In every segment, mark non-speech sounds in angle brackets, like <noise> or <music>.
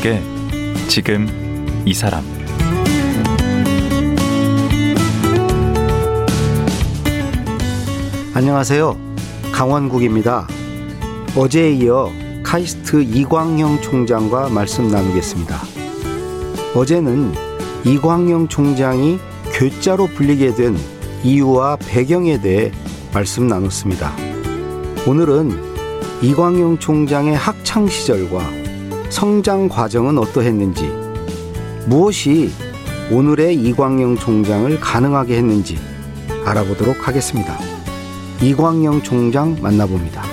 강원국의 지금 이 사람 안녕하세요. 강원국입니다. 어제에 이어 카이스트 이광영 총장과 말씀 나누겠습니다. 어제는 이광영 총장이 괴짜로 불리게 된 이유와 배경에 대해 말씀 나눴습니다. 오늘은 이광영 총장의 학창 시절과 성장 과정은 어떠했는지, 무엇이 오늘의 이광영 총장을 가능하게 했는지 알아보도록 하겠습니다. 이광영 총장 만나봅니다.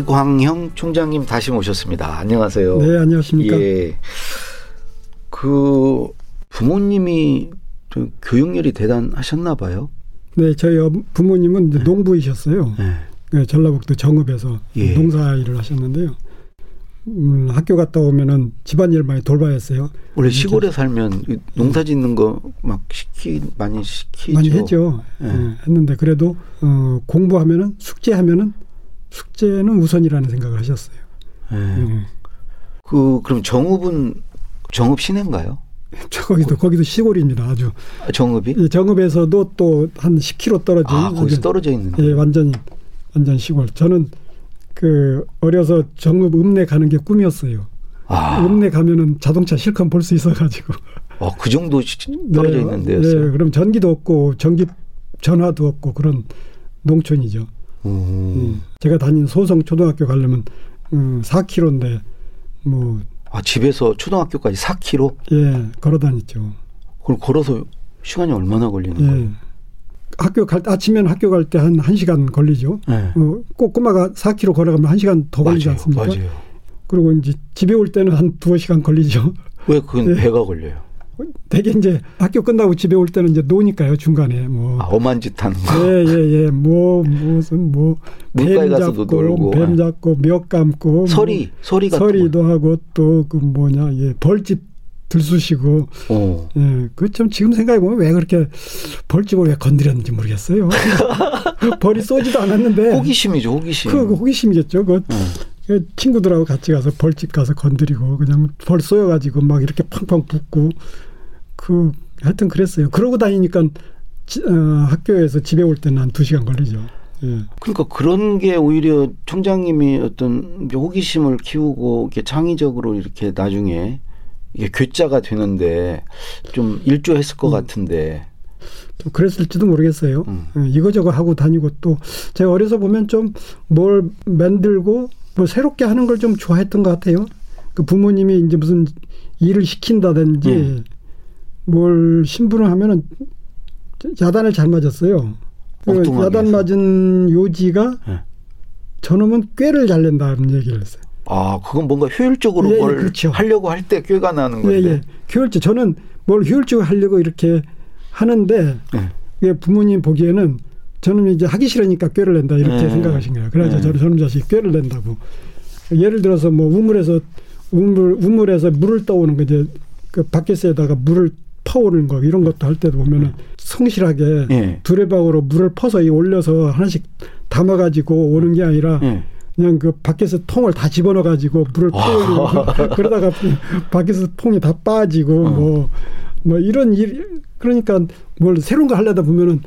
이광형 총장님 다시 모셨습니다. 안녕하세요. 네, 안녕하십니까. 예. 그 부모님이 좀 교육열이 대단하셨나 봐요. 네, 저희 부모님은 네. 농부이셨어요. 네. 네, 전라북도 정읍에서 예. 농사 일을 하셨는데요. 음, 학교 갔다 오면은 집안일 많이 돌봐야 했어요. 원래 시골에 살면 이 농사 짓는 거 막 시키 많이 시키죠. 많이 했죠. 예. 예, 했는데 그래도 어, 공부하면은 숙제하면은 숙제는 우선이라는 생각을 하셨어요. 예. 예. 그 그럼 정읍은 정읍 시내인가요? <laughs> 저 거기도 거기도 시골입니다. 아주 아, 정읍이? 예, 정읍에서도 또 한 10km 떨어진 아 거기서 떨어져 있는데. 예, 완전히 완전 시골. 저는 그 어려서 정읍 읍내 가는 게 꿈이었어요. 아, 읍내 가면은 자동차 실컷 볼 수 있어가지고 어, 그 정도 시- 떨어져 네, 있는 데였어요. 네, 그럼 전기도 없고 전기 전화도 없고 그런 농촌이죠. 음. 음. 제가 다닌 소성 초등학교 가려면 음, 4km인데 뭐 아 집에서 초등학교까지 4km? 예, 걸어 다녔죠. 그걸 걸어서 시간이 얼마나 걸리는 예. 거예요? 학교 갈 때 아침에는 학교 갈 때 한 1시간 걸리죠. 네. 어, 꼬꼬마가 4km 걸어가면 1시간 더 걸리지 맞아요, 않습니까? 맞아요. 그리고 이제 집에 올 때는 한 두어 시간 걸리죠. 왜 그건 네. 배가 걸려요? 대개 이제 학교 끝나고 집에 올 때는 이제 노니까요, 중간에 뭐. 아, 엄한 짓 하는 거. 예, 예, 예. 뭐, 무슨, 뭐. 물가에 뱀 가서도 잡고. 뱀 잡고, 멱 감고. 서리, 서리 뭐, 같은 서리도 하고, 또, 그 뭐냐, 예. 벌집 들쑤시고. 거. 어. 예. 그 참 지금 생각해 보면 왜 그렇게 벌집을 왜 건드렸는지 모르겠어요. <laughs> 벌이 쏘지도 않았는데. 호기심이죠, 호기심. 그, 그 호기심이겠죠. 그, 네. 그 친구들하고 같이 가서 벌집 가서 건드리고, 그냥 벌 쏘여가지고 막 이렇게 팡팡 붙고. 그, 하여튼 그랬어요. 그러고 다니니까 지- 어, 학교에서 집에 올 때는 한 두 시간 걸리죠. 예. 그러니까 그런 게 오히려 총장님이 어떤 호기심을 키우고 이렇게 창의적으로 이렇게 나중에 이게 괴짜가 되는데 좀 일조했을 것 음. 같은데. 또 그랬을지도 모르겠어요. 음. 예, 이거저거 하고 다니고 또 제가 어려서 보면 좀 뭘 만들고 뭐 새롭게 하는 걸 좀 좋아했던 것 같아요. 그 부모님이 이제 무슨 일을 시킨다든지 음. 뭘 심부름 하면은 야단을 잘 맞았어요. 그 엉뚱하게 야단. 맞은 요지가 네. 저놈은 꾀를 잘 낸다는 얘기를 했어요. 아, 그건 뭔가 효율적으로 예, 예, 뭘 그렇죠. 하려고 할 때 꾀가 나는 예, 건데. 예. 효율적 저는 뭘 효율적으로 하려고 이렇게 하는데 예. 부모님 보기에는 저는 이제 하기 싫으니까 꾀를 낸다 이렇게 네. 생각하신 거예요. 그래서 네. 저는 저놈 자식이 꾀를 낸다고. 예를 들어서 뭐 우물에서 우물 우물에서 물을 떠오는 거 이제 그 바켓에다가 물을 퍼오는 거 이런 것도 할 때도 보면은 성실하게 예. 두레박으로 물을 퍼서 이 올려서 하나씩 담아 가지고 오는 게 아니라 예. 그냥 그 밖에서 통을 다 집어넣어 가지고 물을 퍼오고 <laughs> 그러다가 밖에서 통이 다 빠지고 어. 뭐뭐 이런 일 그러니까 뭘 새로운 거 하려다 보면은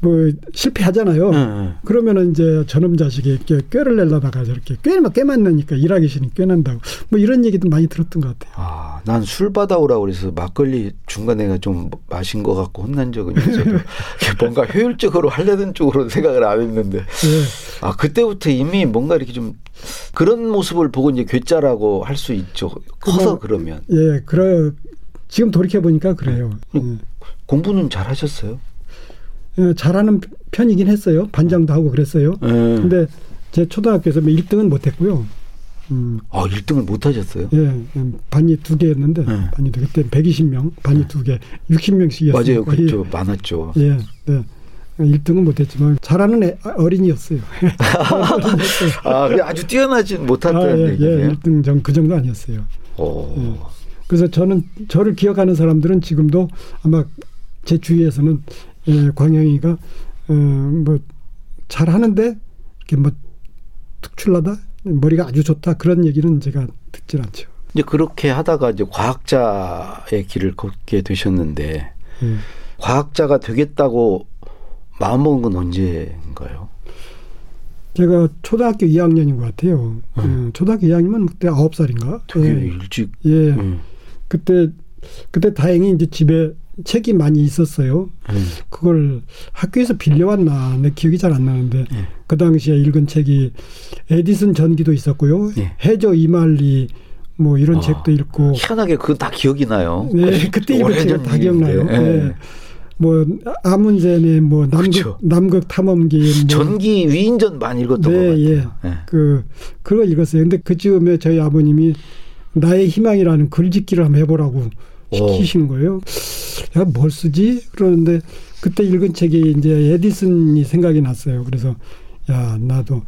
뭐 실패하잖아요. 예, 예. 그러면은 이제 저놈 자식이 이렇게 꾀를 내려다가 저렇게 꾀만 꾀만 내니까 일하기 싫으니 꾀낸다고 뭐 이런 얘기도 많이 들었던 것 같아요. 아, 난 술 받아오라고 그래서 막걸리 중간에 좀 마신 것 같고 혼난 적은 있어도 <laughs> 뭔가 효율적으로 하려는 쪽으로 생각을 안 했는데. 예. 아, 그때부터 이미 뭔가 이렇게 좀 그런 모습을 보고 이제 괴짜라고 할 수 있죠. 커서 그 그러면. 예, 그래 지금 돌이켜 보니까 그래요. 예. 공부는 잘 하셨어요? 예, 잘하는 편이긴 했어요. 반장도 하고 그랬어요. 예. 근데 제 초등학교에서 1등은 못했고요. 음, 아, 1등을 못 하셨어요? 예, 음, 반이 두 개였는데 네. 반이 두 개, 그때 120명, 반이 두 개, 60명씩이었어요. 맞아요. 그렇죠. 많았죠. 예, 네. 1등은 못했지만 잘하는 애, 어린이였어요. <laughs> 아, 아주 뛰어나진 못했다는 아, 예, 예, 얘기네요. 1등 전 그 정도 아니었어요. 오. 예. 그래서 저는 저를 기억하는 사람들은 지금도 아마 제 주위에서는 예, 광영이가 어, 뭐 잘하는데 이렇게 뭐 특출나다 머리가 아주 좋다 그런 얘기는 제가 듣질 않죠. 이제 그렇게 하다가 이제 과학자의 길을 걷게 되셨는데 예. 과학자가 되겠다고 마음먹은 건 언제인가요? 제가 초등학교 2학년인 것 같아요. 예, 초등학교 2학년이면 그때 9살인가? 되게 예. 일찍. 예. 음. 그때 그때 다행히 이제 집에 책이 많이 있었어요. 음. 그걸 학교에서 빌려왔나 내 기억이 잘 안 나는데 예. 그 당시에 읽은 책이 에디슨 전기도 있었고요. 예. 해저 이말리 뭐 이런 아, 책도 읽고 희한하게 그거 다 기억이 나요. 네, <laughs> 그때 읽은 책은 다 기억나요. 예. 네. 뭐 아문센의 뭐 남극 그쵸. 남극 탐험기 뭐 전기 위인전 많이 읽었던 네, 것 같아요. 예. 예. 그 그거 읽었어요. 근데 그쯤에 저희 아버님이 나의 희망이라는 글짓기를 한번 해보라고 오. 시키시는 거예요. 야, 뭘 쓰지? 그러는데 그때 읽은 책이 이제 에디슨이 생각이 났어요. 그래서 야, 나도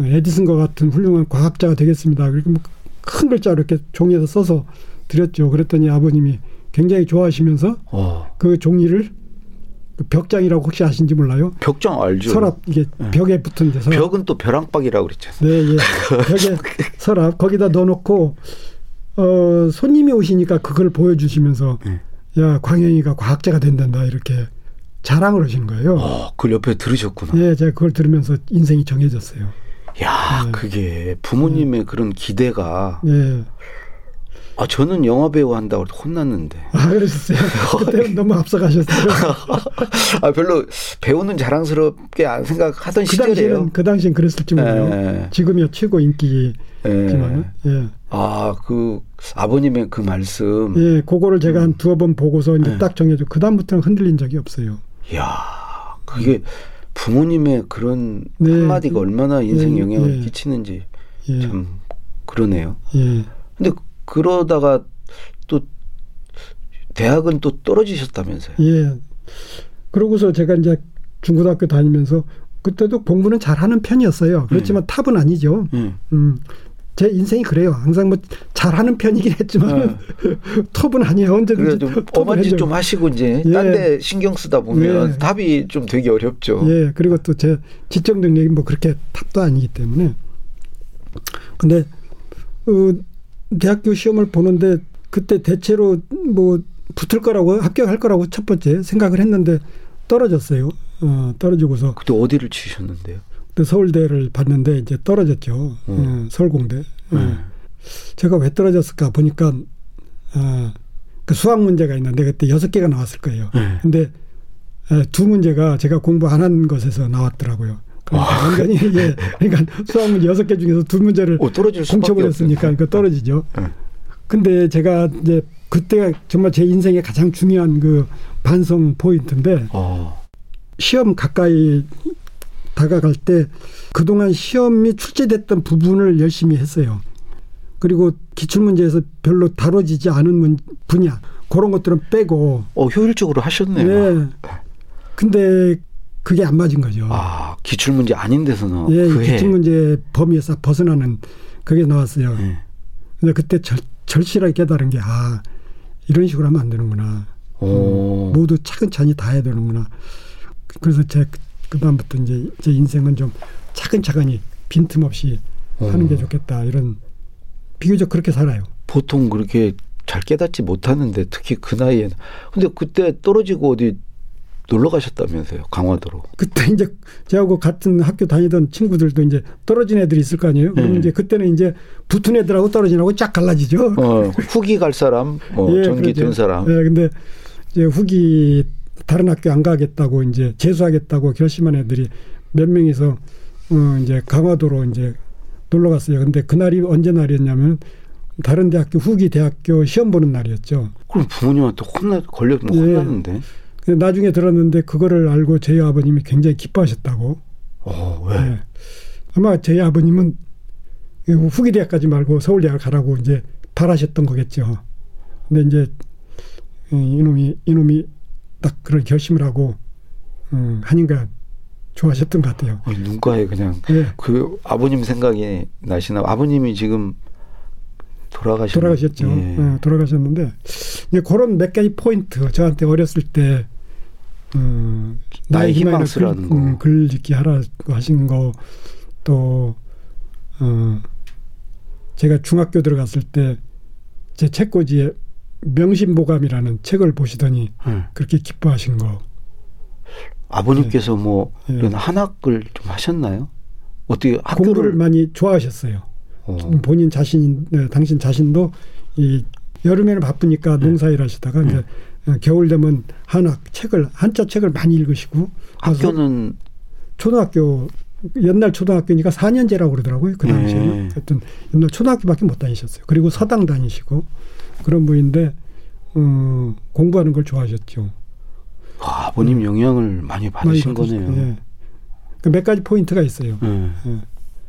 에디슨과 같은 훌륭한 과학자가 되겠습니다. 그렇게 뭐큰 글자로 이렇게 종이에다 써서 드렸죠. 그랬더니 아버님이 굉장히 좋아하시면서 어. 그 종이를 그 벽장이라고 혹시 아신지 몰라요? 벽장 알죠? 서랍 이게 벽에 붙은 데 서랍. 벽은 또 벼랑박이라고 그랬잖아요. 네, 예. <laughs> 벽에 서랍 거기다 넣어놓고 어 손님이 오시니까 그걸 보여주시면서 네. 야 광영이가 과학자가 된단다 이렇게 자랑을 하시는 거예요. 어, 그걸 옆에 들으셨구나. 예, 제가 그걸 들으면서 인생이 정해졌어요. 야, 네. 그게 부모님의 그런 기대가 예. 아, 저는 영화 배우 한다고 혼났는데. <laughs> 아 그러셨어요. 그때 <laughs> 너무 앞서가셨어요. 아, 별로 배우는 자랑스럽게 안 생각하던 그 시절이에요. 당시에는 그 당시엔 그랬을지 몰라요. 예. 지금이야 최고 인기지만은 예. 예. 아, 그 아버님의 그 말씀. 예, 그거를 제가 한 두어 번 보고서 이제 네. 딱 정해줘. 그 다음부터는 흔들린 적이 없어요. 야, 그게 부모님의 그런 네. 한마디가 얼마나 인생 예, 영향을 예. 끼치는지 예, 참 그러네요. 예. 근데 그러다가 또 대학은 또 떨어지셨다면서요. 예. 그러고서 제가 이제 중고등학교 다니면서 그때도 공부는 잘하는 편이었어요. 그렇지만 탑은 아니죠. 예. 음. 제 인생이 그래요. 항상 뭐 잘하는 편이긴 했지만 <laughs> 톱은 아니에요. 언제든지 좀 해줘요. 좀 하시고 이제 예. 딴데 신경 쓰다 보면 예. 답이 좀 되기 어렵죠. 예, 그리고 또 제 지적 능력이 뭐 그렇게 탑도 아니기 때문에. 근데 어, 대학교 시험을 보는데 그때 대체로 뭐 붙을 거라고 합격할 거라고 첫 번째 생각을 했는데 떨어졌어요. 어, 떨어지고서 그때 어디를 치셨는데요? 또 서울대를 봤는데 이제 떨어졌죠. 어, 서울공대. 어. 네. 제가 왜 떨어졌을까 보니까 아, 그 수학 문제가 있는데 그때 여섯 개가 나왔을 거예요. 네. 근데 에, 두 문제가 제가 공부 안 한 것에서 나왔더라고요. 그러니까 완전히 예, 그러니까 수학 문제 여섯 개 중에서 두 문제를 어, 떨어질 수밖에 공쳐버렸으니까 없겠네. 그 떨어지죠. 네. 근데 제가 이제 그때가 정말 제 인생의 가장 중요한 그 반성 포인트인데 어. 시험 가까이 다가갈 때 그동안 시험이 출제됐던 부분을 열심히 했어요. 그리고 기출문제에서 별로 다뤄지지 않은 문- 분야 그런 것들은 빼고 어, 효율적으로 하셨네요. 네. 근데 그게 안 맞은 거죠. 아, 기출 문제 아닌 데서는 예, 그 해. 기출 문제 범위에서 벗어나는 그게 나왔어요. 예. 근데 그때 절, 절실하게 깨달은 게 아, 이런 식으로 하면 안 되는구나. 오. 모두 차근차근히 다 해야 되는구나. 그래서 제 그다음부터 이제 제 인생은 좀 차근차근히 빈틈없이 하는 게 좋겠다. 이런 비교적 그렇게 살아요. 보통 그렇게 잘 깨닫지 못하는데 특히 그 나이에는. 근데 그때 떨어지고 어디 놀러 가셨다면서요. 강화도로. 그때 이제 저하고 같은 학교 다니던 친구들도 이제 떨어진 애들이 있을 거 아니에요. 그럼 네. 이제 그때는 이제 붙은 애들하고 떨어진 애하고 쫙 갈라지죠. 어, 후기 갈 사람, 뭐 <laughs> 예, 전기. 된 사람. 예, 근데 이제 후기 다른 학교 안 가겠다고 이제 재수하겠다고 결심한 애들이 몇 명이서 어 이제 강화도로 이제 놀러 갔어요. 근데 그날이 언제 날이었냐면 다른 대학교 후기 대학교 시험 보는 날이었죠. 그럼 부모님한테 혼나 걸렸면 예. 혼났는데. 나중에 들었는데 그거를 알고 저희 아버님이 굉장히 기뻐하셨다고. 어, 왜? 예. 아마 저희 아버님은 후기 대학까지 말고 서울 대학 가라고 이제 바라셨던 거겠죠. 근데 이제 어, 이놈이 이놈이 딱 그런 결심을 하고 음, 하니까 좋아하셨던 것 같아요. 어, 눈가에 그냥 예. 그 아버님 생각이 나시나 아버님이 지금 돌아가셨 돌아가셨죠. 예. 어, 돌아가셨는데 이제 그런 몇 가지 포인트 저한테 어렸을 때 음, 나의 희망이나 희망 쓰라는 글, 거. 음, 글 읽기 하라고 하신 거 또 어, 제가 중학교 들어갔을 때 제 책꽂이에 명심보감이라는 책을 보시더니 예. 그렇게 기뻐하신 거. 아버님께서 뭐 예. 이런 한학을 좀 하셨나요? 어떻게 학교를 많이 좋아하셨어요. 어. 본인 자신, 네, 당신 자신도 이 여름에는 바쁘니까 네. 농사일 하시다가 이제 어, 겨울 되면 한학 책을 한자 책을 많이 읽으시고 학교는 초등학교 옛날 초등학교니까 4년제라고 그러더라고요. 그 당시에 네. 하여튼 옛날 초등학교밖에 못 다니셨어요. 그리고 서당 다니시고 그런 분인데 어, 공부하는 걸 좋아하셨죠. 와, 아버님 영향을 많이 받으신 음. 많이 거네요. 예. 그 몇 가지 포인트가 있어요. 예.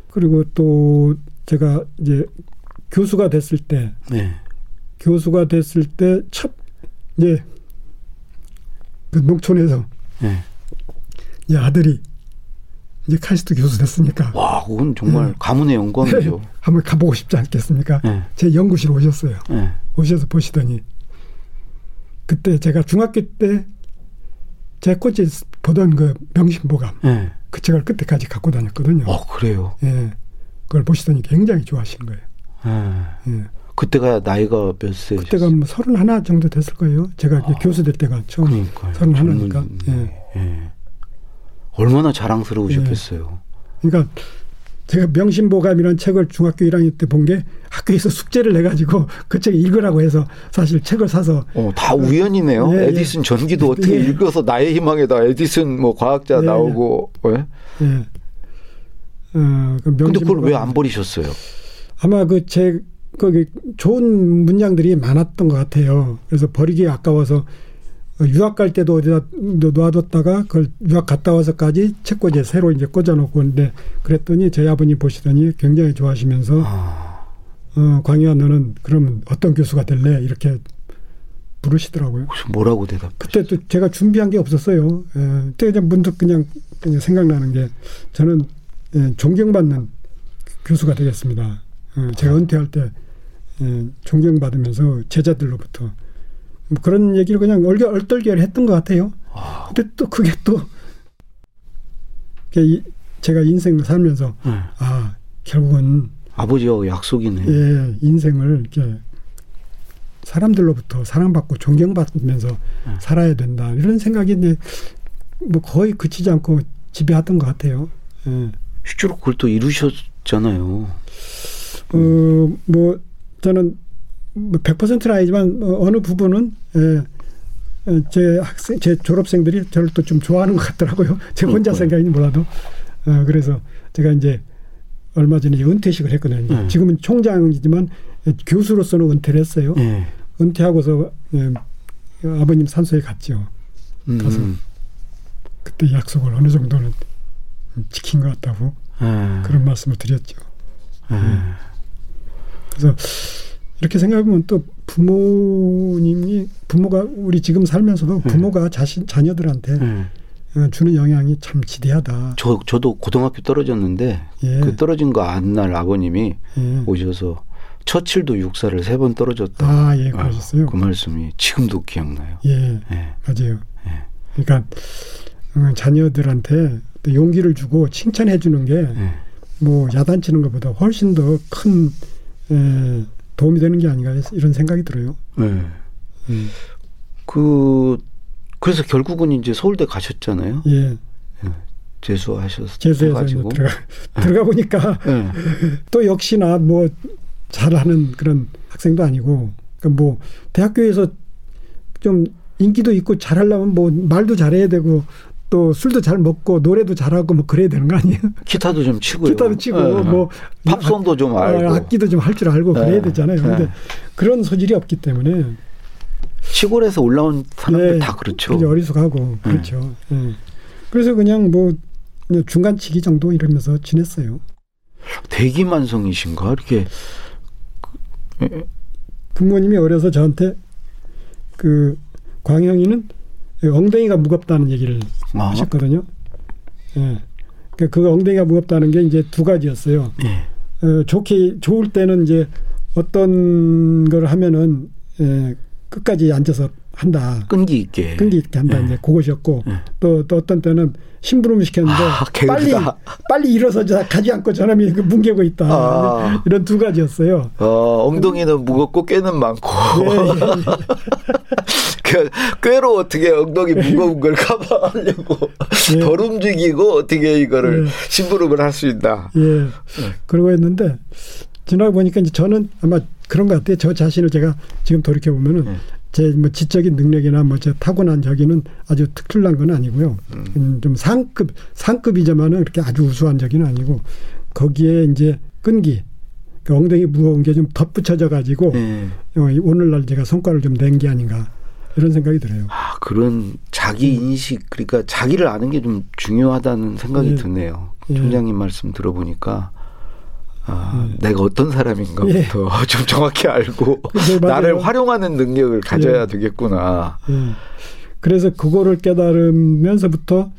그리고 또 제가 이제 교수가 됐을 때 네. 교수가 됐을 때 첫 이제 그 농촌에서 네. 이 아들이 이제 카이스트 교수 됐으니까 와, 그건 정말 네. 가문의 영광이죠. <laughs> 한번 가보고 싶지 않겠습니까? 네. 제 연구실 오셨어요. 네. 오셔서 보시더니 그때 제가 중학교 때 제 꽃이 보던 그 명심보감 네. 그 책을 그때까지 갖고 다녔거든요. 어, 그래요. 예. 그걸 보시더니 굉장히 좋아하신 거예요. 예. 예. 그때가 나이가 몇 세셨어요? 그때가 뭐 서른 하나 정도 됐을 거예요. 제가 이제 교수 될 때가 처음. 서른 하나니까. 예. 예. 얼마나 자랑스러우셨겠어요. 그러니까 제가 명심보감이라는 책을 중학교 1학년 때 본 게 학교에서 숙제를 내가지고 그 책 읽으라고 해서 사실 책을 사서 어, 다 우연이네요. 예, 예. 에디슨 전기도 어떻게 예. 읽어서 나의 희망에다 에디슨 뭐 과학자 예, 나오고. 예? 예. 어, 그 근데 그걸. 왜 안 버리셨어요? 아마 그제 거기 좋은 문장들이 많았던 것 같아요. 그래서 버리기 아까워서 어, 유학 갈 때도 어디다 놔뒀다가 그걸 유학 갔다 와서까지 책꽂이에 새로 이제 꽂아놓고 근데 그랬더니 저희 아버님 보시더니 굉장히 좋아하시면서 아, 어, 광희야 너는 그러면 어떤 교수가 될래 이렇게 부르시더라고요. 뭐라고 대답? 그때 또 제가 준비한 게 없었어요. 예, 그때 그냥 문득 그냥, 그냥 생각나는 게 저는 예, 존경받는 교수가 되겠습니다. 어, 제가 은퇴할 때 예, 존경받으면서 제자들로부터 뭐 그런 얘기를 그냥 얼떨결에 했던 것 같아요. 근데 또 그게 또 제가 인생을 살면서 예. 아 결국은 아버지하고 약속이네. 예, 인생을 이렇게 사람들로부터 사랑받고 존경받으면서 음. 살아야 된다 이런 생각이 이제 뭐 거의 그치지 않고 지배하던 것 같아요. 예. 실제로 그걸 또 이루셨잖아요. 어, 뭐 저는 뭐 100%는 아니지만 어, 어느 부분은 예, 예, 제 학생, 제 졸업생들이 저를 또 좀 좋아하는 것 같더라고요. <laughs> 제 혼자. 생각인지 몰라도. 어, 그래서 제가 이제 얼마 전에 이제 은퇴식을 했거든요. 네. 지금은 총장이지만 교수로서는 은퇴를 했어요. 예. 은퇴하고서 예, 아버님 산소에 갔죠. 음, 가서. 음. 그때 약속을 어느 정도는 지킨 것 같다고 예. 그런 말씀을 드렸죠. 예. 그래서 이렇게 생각해보면 또 부모님이 부모가 우리 지금 살면서도 부모가 자신 자녀들한테 예. 어, 주는 영향이 참 지대하다. 저 저도 고등학교 떨어졌는데 예, 그 떨어진 거 안 날 아버님이 예. 오셔서 처칠도 육사를 세 번 떨어졌다. 아, 예, 아, 그러셨어요. 그 말씀이 지금도 기억나요. 예, 예. 맞아요. 예. 그러니까 어, 자녀들한테 또 용기를 주고 칭찬해 주는 게 예. 뭐 야단치는 것보다 훨씬 더큰 도움이 되는 게 아닌가 이런 생각이 들어요. 예. 음. 그 그래서 결국은 이제 서울대 가셨잖아요. 예, 재수하셔서 재수해서. 이제 들어가 들어가 보니까 예. 또 역시나 뭐 잘하는 그런 학생도 아니고 그러니까 뭐 대학교에서 좀 인기도 있고 잘하려면 뭐 말도 잘해야 되고 또 술도 잘 먹고 노래도 잘하고 뭐 그래야 되는 거 아니에요? 기타도 좀 <laughs> 치고요. 기타도 치고 예. 뭐 팝송도 좀 악- 알고. 어, 악기도 좀 할 줄 알고 그래야 예. 되잖아요. 근데 예. 그런 소질이 없기 때문에 시골에서 올라온 사람들 네, 다 그렇죠. 어리숙하고 그렇죠. 예. 그래서 그냥 뭐 중간치기 정도 이러면서 지냈어요. 대기만성이신가 이렇게 부모님이 어려서 저한테 그 광영이는 엉덩이가 무겁다는 얘기를 아. 하셨거든요. 예. 그, 그 엉덩이가 무겁다는 게 이제 두 가지였어요. 예. 어, 좋게 좋을 때는 이제 어떤 걸 하면은 예, 끝까지 앉아서 한다. 끈기 있게. 끈기 있게 한다. 예. 이제 그것이었고 예. 또, 또 어떤 때는 심부름을 시켰는데 아. 빨리 빨리 일어서 자- 가지 않고 저놈이 그 뭉개고 있다. 아. 이런 두 가지였어요. 어, 엉덩이는 무겁고 꾀는 많고. 예, 예, 예. <laughs> 그 꾀로 어떻게 엉덩이 무거운 걸 커버하려고 예. 덜 움직이고 어떻게 이거를 예. 심부름을 할 수 있다. 예. 그러고 했는데 지나고 보니까 이제 저는 아마 그런 것 같아요. 저 자신을 제가 지금 돌이켜 보면은 예. 제 뭐 지적인 능력이나 뭐 제 타고난 저기는 아주 특출난 건 아니고요. 음, 좀 상급 상급이지만은 그렇게 아주 우수한 저기는 아니고 거기에 이제 끈기 그 엉덩이 무거운 게 좀 덧붙여져 가지고 이 오늘날 제가 성과를 좀 낸 게 아닌가 이런 생각이 들어요. 아, 그런 자기 인식, 그러니까 자기를 아는 게 좀 중요하다는 생각이 예. 드네요. 예. 총장님 말씀 들어보니까. 아, 예. 내가 어떤 사람인가부터 예. <laughs> 좀 정확히 알고 네, 맞아요. 나를 활용하는 능력을 가져야 예. 되겠구나. 예. 그래서 그거를 깨달으면서부터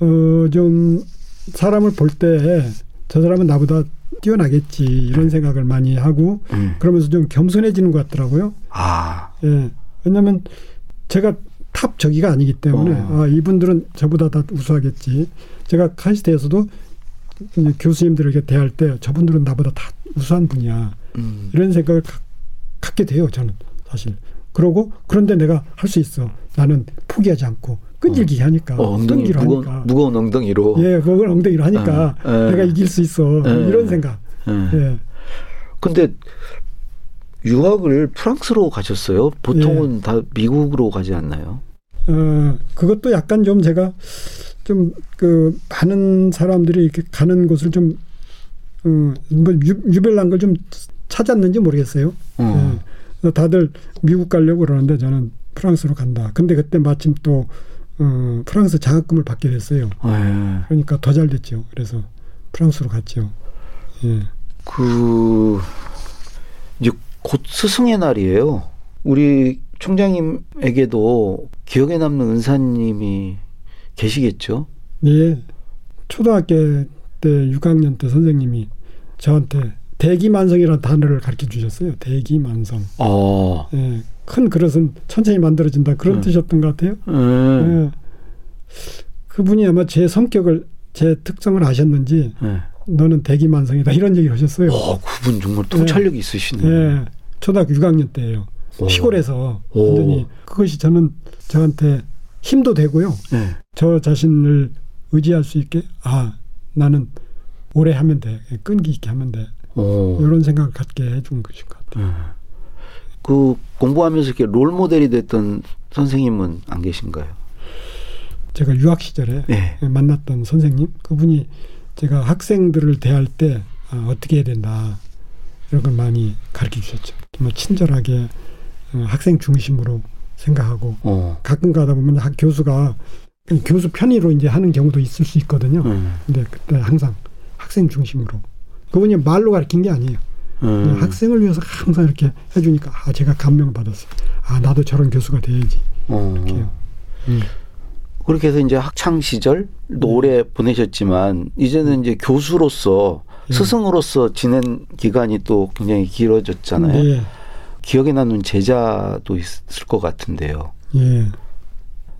어 좀 사람을 볼 때 저 사람은 나보다 뛰어나겠지 이런 생각을 많이 하고 음. 그러면서 좀 겸손해지는 것 같더라고요. 아, 예. 왜냐하면 제가 top 저기가 아니기 때문에 어. 아, 이분들은 저보다 다 우수하겠지. 제가 카이스트에서도 교수님들에게 대할 때 저분들은 나보다 다 우수한 분이야. 음. 이런 생각을 가- 갖게 돼요, 저는 사실. 그러고 그런데 내가 할 수 있어. 나는 포기하지 않고 끈질기게 하니까 어, 엉덩이 끈기로 무거운, 하니까. 무거운 엉덩이로. 예, 그걸 엉덩이로 하니까 어, 예. 내가 이길 수 있어. 예. 이런 생각. 예. 예. 근데 유학을 프랑스로 가셨어요? 예. 보통은 다 미국으로 가지 않나요? 어, 그것도 약간 좀 제가 좀 그 많은 사람들이 이렇게 가는 곳을 좀 어, 뭐 유, 유별난 걸 좀 찾았는지 모르겠어요. 어. 예. 그래서 다들 미국 가려고 그러는데 저는 프랑스로 간다. 근데 그때 마침 또 어, 프랑스 장학금을 받게 됐어요. 예. 그러니까 더 잘 됐죠. 그래서 프랑스로 갔죠. 예. 그 이제 곧 스승의 날이에요. 우리 총장님에게도 기억에 남는 은사님이 계시겠죠? 예. 초등학교 때 6학년 때 선생님이 저한테 대기만성이라는 단어를 가르쳐 주셨어요. 대기만성. 어. 예. 큰 그릇은 천천히 만들어진다. 그런 음. 뜻이었던 것 같아요. 예. 예. 그분이 아마 제 성격을 제 특성을 아셨는지 예. 너는 대기만성이다 이런 얘기를 하셨어요. 어, 그분 정말 통찰력이 있으시네. 예. 초등학교 6학년 때예요. 오. 시골에서 오. 완전히 그것이 저는 저한테 힘도 되고요. 예. 저 자신을 의지할 수 있게 아 나는 오래 하면 돼 끈기 있게 하면 돼 어. 이런 생각을 갖게 해준 것인 것 같아요. 예. 그 공부하면서 이렇게 롤 모델이 됐던 선생님은 안 계신가요? 제가 유학 시절에 예. 만났던 선생님 그분이 제가 학생들을 대할 때 아, 어떻게 해야 된다 이런 걸 많이 가르쳐 주셨죠. 정말 친절하게 어, 학생 중심으로 생각하고 어. 가끔 가다 보면 학 교수가 교수 편의로 이제 하는 경우도 있을 수 있거든요. 예. 근데 그때 항상 학생 중심으로 그분이 말로 가르친 게 아니에요. 음. 학생을 위해서 항상 이렇게 해주니까 아 제가 감명을 받았어요. 아 나도 저런 교수가 돼야지. 어. 이렇게요. 음. 그렇게 해서 이제 학창 시절 오래 보내셨지만 이제는 이제 교수로서 예. 스승으로서 지낸 기간이 또 굉장히 길어졌잖아요. 네, 기억에 남는 제자도 있을 것 같은데요. 예.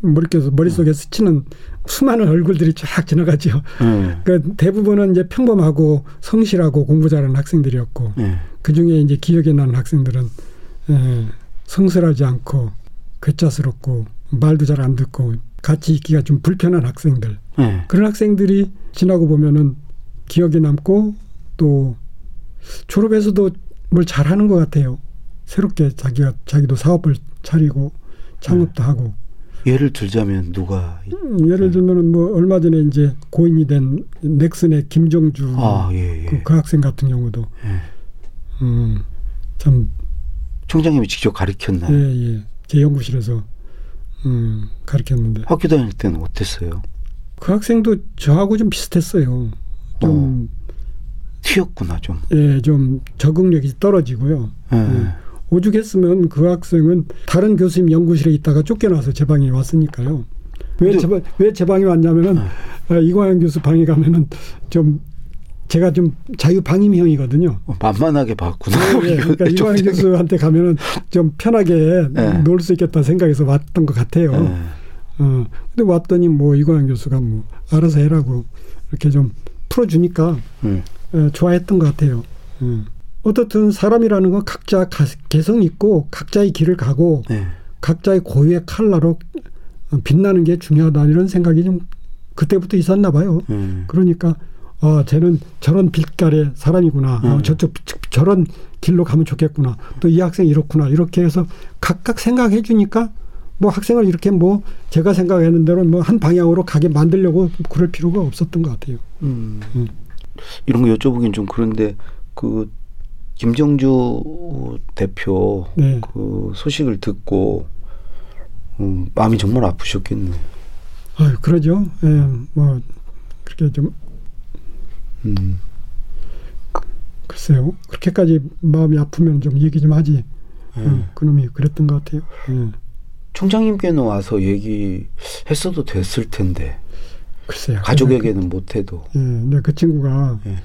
머릿속에서 머릿속에 스치는 수많은 얼굴들이 쫙 지나가죠. 예. 그 대부분은 이제 평범하고 성실하고 공부 잘하는 학생들이었고 예. 그 중에 이제 기억에 나는 학생들은 예, 성실하지 않고 괴짜스럽고 말도 잘 안 듣고 같이 있기가 좀 불편한 학생들 예. 그런 학생들이 지나고 보면은 기억에 남고 또 졸업해서도 뭘 잘하는 것 같아요. 새롭게 자기가 자기도 사업을 차리고 창업도 하고 예를 들자면 누가 음, 예를 들면은 뭐 얼마 전에 이제 고인이 된 넥슨의 김종주 아, 예, 예. 그, 그 학생 같은 경우도 예. 음참 총장님이 직접 가르쳤나요? 예, 예. 제 연구실에서 음, 가르쳤는데 학교 다닐 때는 어땠어요? 그 학생도 저하고 좀 비슷했어요. 좀 튀었구나 좀. 예, 좀 적응력이 떨어지고요. 예. 예. 오죽했으면 그 학생은 다른 교수님 연구실에 있다가 쫓겨나서 제 방에 왔으니까요. 왜 제, 왜제 방에 왔냐면은 어. 이광현 교수 방에 가면은 좀 제가 좀 자유 방임형이거든요. 어, 만만하게 봤구나. 네, 네. <laughs> 그러니까 이광현 교수한테 가면은 좀 편하게 네. 놀수 있겠다 생각해서 왔던 것 같아요. 네. 어, 근데 왔더니 뭐 이광현 교수가 뭐 알아서 해라고 이렇게 좀 풀어주니까 음. 에, 좋아했던 것 같아요. 음. 어떻든 사람이라는 건 각자 개성 있고 각자의 길을 가고 네. 각자의 고유의 칼라로 빛나는 게 중요하다 이런 생각이 좀 그때부터 있었나 봐요. 음. 그러니까 어, 쟤는 저런 빛깔의 사람이구나. 어, 음. 어, 저쪽 저런 길로 가면 좋겠구나. 또 이 학생 이렇구나. 이렇게 해서 각각 생각해 주니까 뭐 학생을 이렇게 뭐 제가 생각하는 대로 뭐 한 방향으로 가게 만들려고 그럴 필요가 없었던 것 같아요. 음. 음. 이런 거 여쭤보긴 좀 그런데 그 김정주 대표 네. 그 소식을 듣고 음, 마음이 정말 아프셨겠네. 아, 그러죠. 예, 뭐 그렇게 좀 음. 글쎄요. 그렇게까지 마음이 아프면 좀 얘기 좀 하지. 예. 음, 그놈이 그랬던 것 같아요. 예. 총장님께는 와서 얘기했어도 됐을 텐데. 글쎄요. 가족에게는 그, 못해도. 예, 근데 그 친구가 예.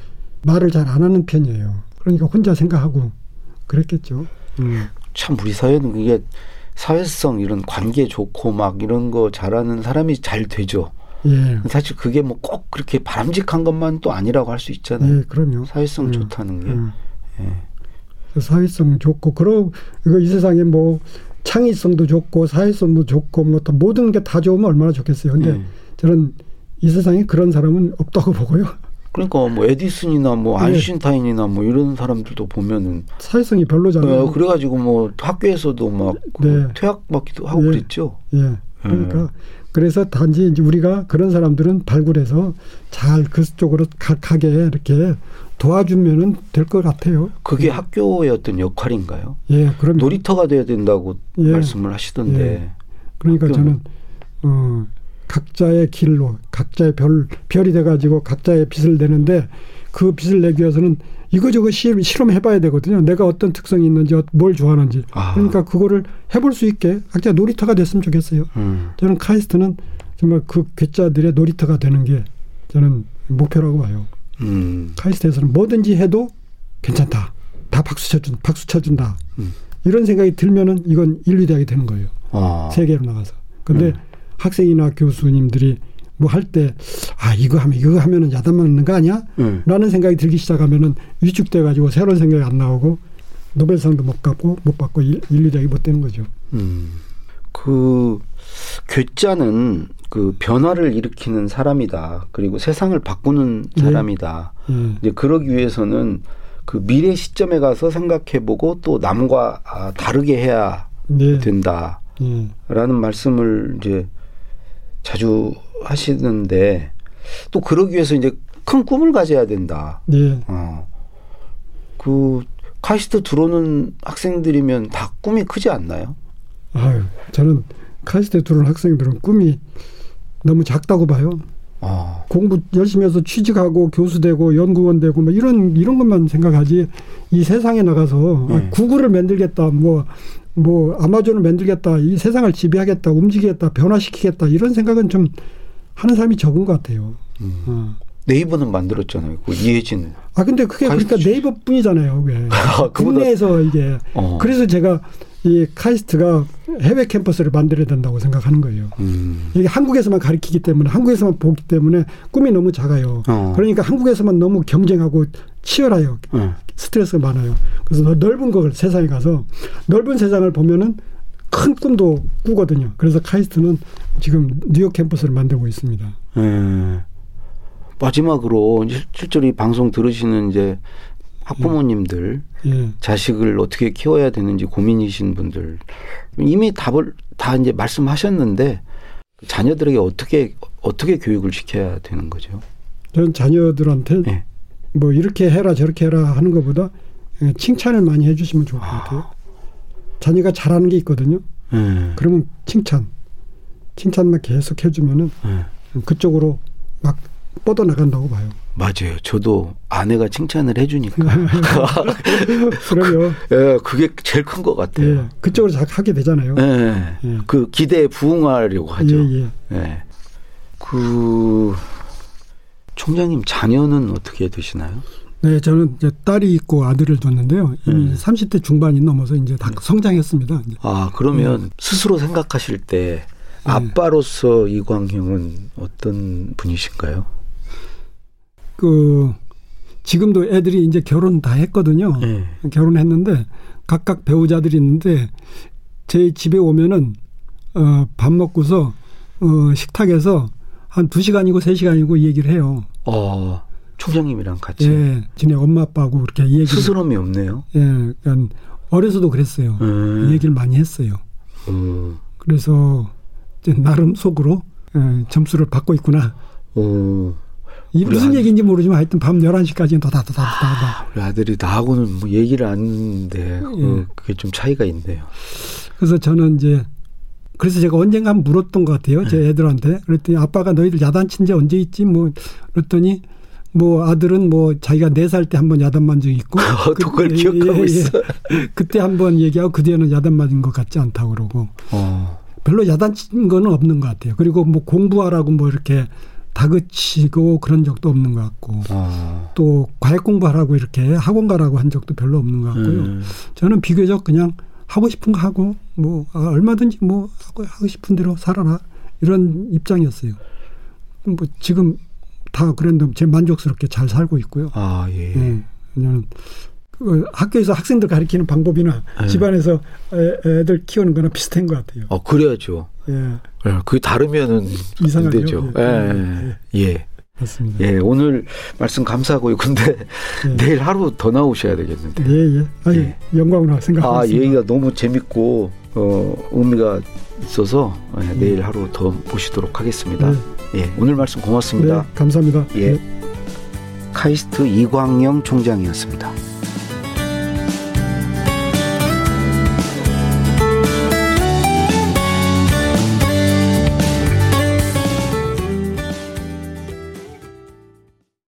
말을 잘 안 하는 편이에요. 그러니까 혼자 생각하고 그랬겠죠. 음. 참 우리 사회는 그게 사회성 이런 관계 좋고 막 이런 거 잘하는 사람이 잘 되죠. 예. 사실 그게 뭐 꼭 그렇게 바람직한 것만 또 아니라고 할 수 있잖아요. 예, 그럼요. 사회성 음. 좋다는 게. 음. 예. 사회성 좋고 그러 이거 이 세상에 뭐 창의성도 좋고 사회성도 좋고 뭐 모든 게 다 좋으면 얼마나 좋겠어요. 근데 음. 저는 이 세상에 그런 사람은 없다고 <laughs> 보고요. 그러니까 뭐 에디슨이나 뭐 네. 아인슈타인이나 뭐 이런 사람들도 보면은 사회성이 별로잖아요. 네, 그래가지고 뭐 학교에서도 막 네. 퇴학받기도 하고 예. 그랬죠. 예. 그러니까 예. 그래서 단지 이제 우리가 그런 사람들은 발굴해서 잘 그쪽으로 가게 이렇게 도와주면은 될 것 같아요. 그게 예. 학교의 어떤 역할인가요? 예, 그럼 놀이터가 돼야 된다고 예. 말씀을 하시던데. 예. 그러니까 학교는. 저는 어 각자의 길로 각자의 별 별이 돼가지고 각자의 빛을 내는데 그 빛을 내기 위해서는 이거저거 실, 실험해봐야 되거든요. 내가 어떤 특성이 있는지 뭘 좋아하는지 아. 그러니까 그거를 해볼 수 있게 각자 놀이터가 됐으면 좋겠어요. 음. 저는 카이스트는 정말 그 괴짜들의 놀이터가 되는 게 저는 목표라고 봐요. 음. 카이스트에서는 뭐든지 해도 괜찮다. 다 박수 쳐준 박수 쳐준다. 음. 이런 생각이 들면은 이건 인류대학이 되는 거예요. 아. 세계로 나가서. 근데 음. 학생이나 교수님들이 뭐 할 때 아 이거 하면 이거 하면은 야단 맞는 거 아니야? 음. 라는 생각이 들기 시작하면은 위축돼 가지고 새로운 생각이 안 나오고 노벨상도 못 받고 못 받고 인류대학이 못 되는 거죠. 음. 그 괴짜는 그 변화를 일으키는 사람이다. 그리고 세상을 바꾸는 네. 사람이다. 네. 이제 그러기 위해서는 그 미래 시점에 가서 생각해보고 또 남과 아, 다르게 해야 네. 된다. 네. 라는 말씀을 이제 자주 하시는데 또 그러기 위해서 이제 큰 꿈을 가져야 된다. 네. 어. 그 카이스트 들어오는 학생들이면 다 꿈이 크지 않나요? 아유, 저는 카이스트 들어오는 학생들은 꿈이 너무 작다고 봐요. 아. 공부 열심히 해서 취직하고 교수 되고 연구원 되고 뭐 이런 이런 것만 생각하지 이 세상에 나가서 네. 아, 구글을 만들겠다 뭐 뭐 아마존을 만들겠다, 이 세상을 지배하겠다, 움직이겠다, 변화시키겠다 이런 생각은 좀 하는 사람이 적은 것 같아요. 음. 어. 네이버는 만들었잖아요. 그 이해진. 아 근데 그게 그러니까 네이버뿐이잖아요. 그게 <laughs> 아, 국내에서 이게 어. 그래서 제가 이 카이스트가 해외 캠퍼스를 만들어야 된다고 생각하는 거예요. 음. 이게 한국에서만 가르치기 때문에 한국에서만 보기 때문에 꿈이 너무 작아요. 어. 그러니까 한국에서만 너무 경쟁하고 치열해요. 어. 스트레스가 많아요. 그래서 넓은 걸 세상에 가서 넓은 세상을 보면은 큰 꿈도 꾸거든요. 그래서 카이스트는 지금 뉴욕 캠퍼스를 만들고 있습니다. 네. 마지막으로 실제로 이 방송 들으시는 이제 학부모님들 예. 자식을 어떻게 키워야 되는지 고민이신 분들 이미 답을 다 이제 말씀하셨는데 자녀들에게 어떻게 어떻게 교육을 시켜야 되는 거죠? 저는 자녀들한테 예. 뭐 이렇게 해라 저렇게 해라 하는 것보다 예, 칭찬을 많이 해주시면 좋을 것 같아요. 아. 자녀가 잘하는 게 있거든요. 예. 그러면 칭찬, 칭찬만 계속 해주면은 예. 그쪽으로 막 뻗어 나간다고 봐요. 맞아요. 저도 아내가 칭찬을 해주니까. <laughs> 그럼요. 예, 그게 제일 큰 것 같아요. 예, 그쪽으로 자 하게 되잖아요. 예, 예. 그 기대에 부응하려고 하죠. 예, 예. 예. 그 총장님 자녀는 어떻게 되시나요? 네, 저는 이제 딸이 있고 아들을 뒀는데요. 이미 음. 30대 중반이 넘어서 이제 다 성장했습니다. 이제. 아 그러면 스스로 생각하실 때 아빠로서 이광형은 어떤 분이신가요? 그 지금도 애들이 이제 결혼 다 했거든요. 예. 결혼했는데 각각 배우자들이 있는데 제 집에 오면은 어, 밥 먹고서 어, 식탁에서 한두 시간이고 세 시간이고 얘기를 해요. 어, 총장님이랑 같이 예, 지네 엄마 아빠하고 이렇게 얘기를. 스스럼이 없네요. 예, 그러니까 어려서도 그랬어요. 음. 얘기를 많이 했어요. 음. 그래서 이제 나름 속으로 예, 점수를 받고 있구나. 어, 이 무슨 얘기인지 모르지만 하여튼 밤 11시까지는 다다다다다. 우리 아들이 나하고는 뭐 얘기를 안 했는데 예. 어, 그게 좀 차이가 있네요. 그래서 저는 이제 그래서 제가 언젠가 물었던 것 같아요. 제 네. 애들한테. 그랬더니 아빠가 너희들 야단친 지 언제 있지? 뭐 그랬더니 뭐 아들은 뭐 자기가 네 살 때 한 번 야단 맞은 적 있고 또 <laughs> 그걸 그- 기억하고 있어. <laughs> 그때 한 번 얘기하고 그 뒤에는 야단 맞은 것 같지 않다고 그러고 어, 별로 야단 친 거는 없는 것 같아요. 그리고 뭐 공부하라고 뭐 이렇게 다그치고 그런 적도 없는 것 같고 어. 또 과외 공부하라고 이렇게 학원 가라고 한 적도 별로 없는 것 같고요. 음. 저는 비교적 그냥 하고 싶은 거 하고 뭐 아, 얼마든지 뭐 하고 하고 싶은 대로 살아라 이런 입장이었어요. 뭐 지금 다 그랬는데 제 만족스럽게 잘 살고 있고요. 아 예. 예. 왜냐면 그 학교에서 학생들 가르치는 방법이나 네. 집안에서 애, 애들 키우는 거나 비슷한 것 같아요. 어 그래야죠. 예, 예, 그게 다르면은 안 이상하죠. 되죠. 예. 예. 예. 예. 맞습니다. 예, 오늘 말씀 감사하고요. 근데 예. 내일 하루 더 나오셔야 되겠는데. 예, 예. 아니, 예. 영광으로 생각하고 아. 얘기가 너무 재밌고 어, 의미가 있어서 예, 내일 하루 더 모시도록 하겠습니다. 예, 오늘 말씀 고맙습니다. 네, 감사합니다. 예. 네. 카이스트 이광영 총장이었습니다.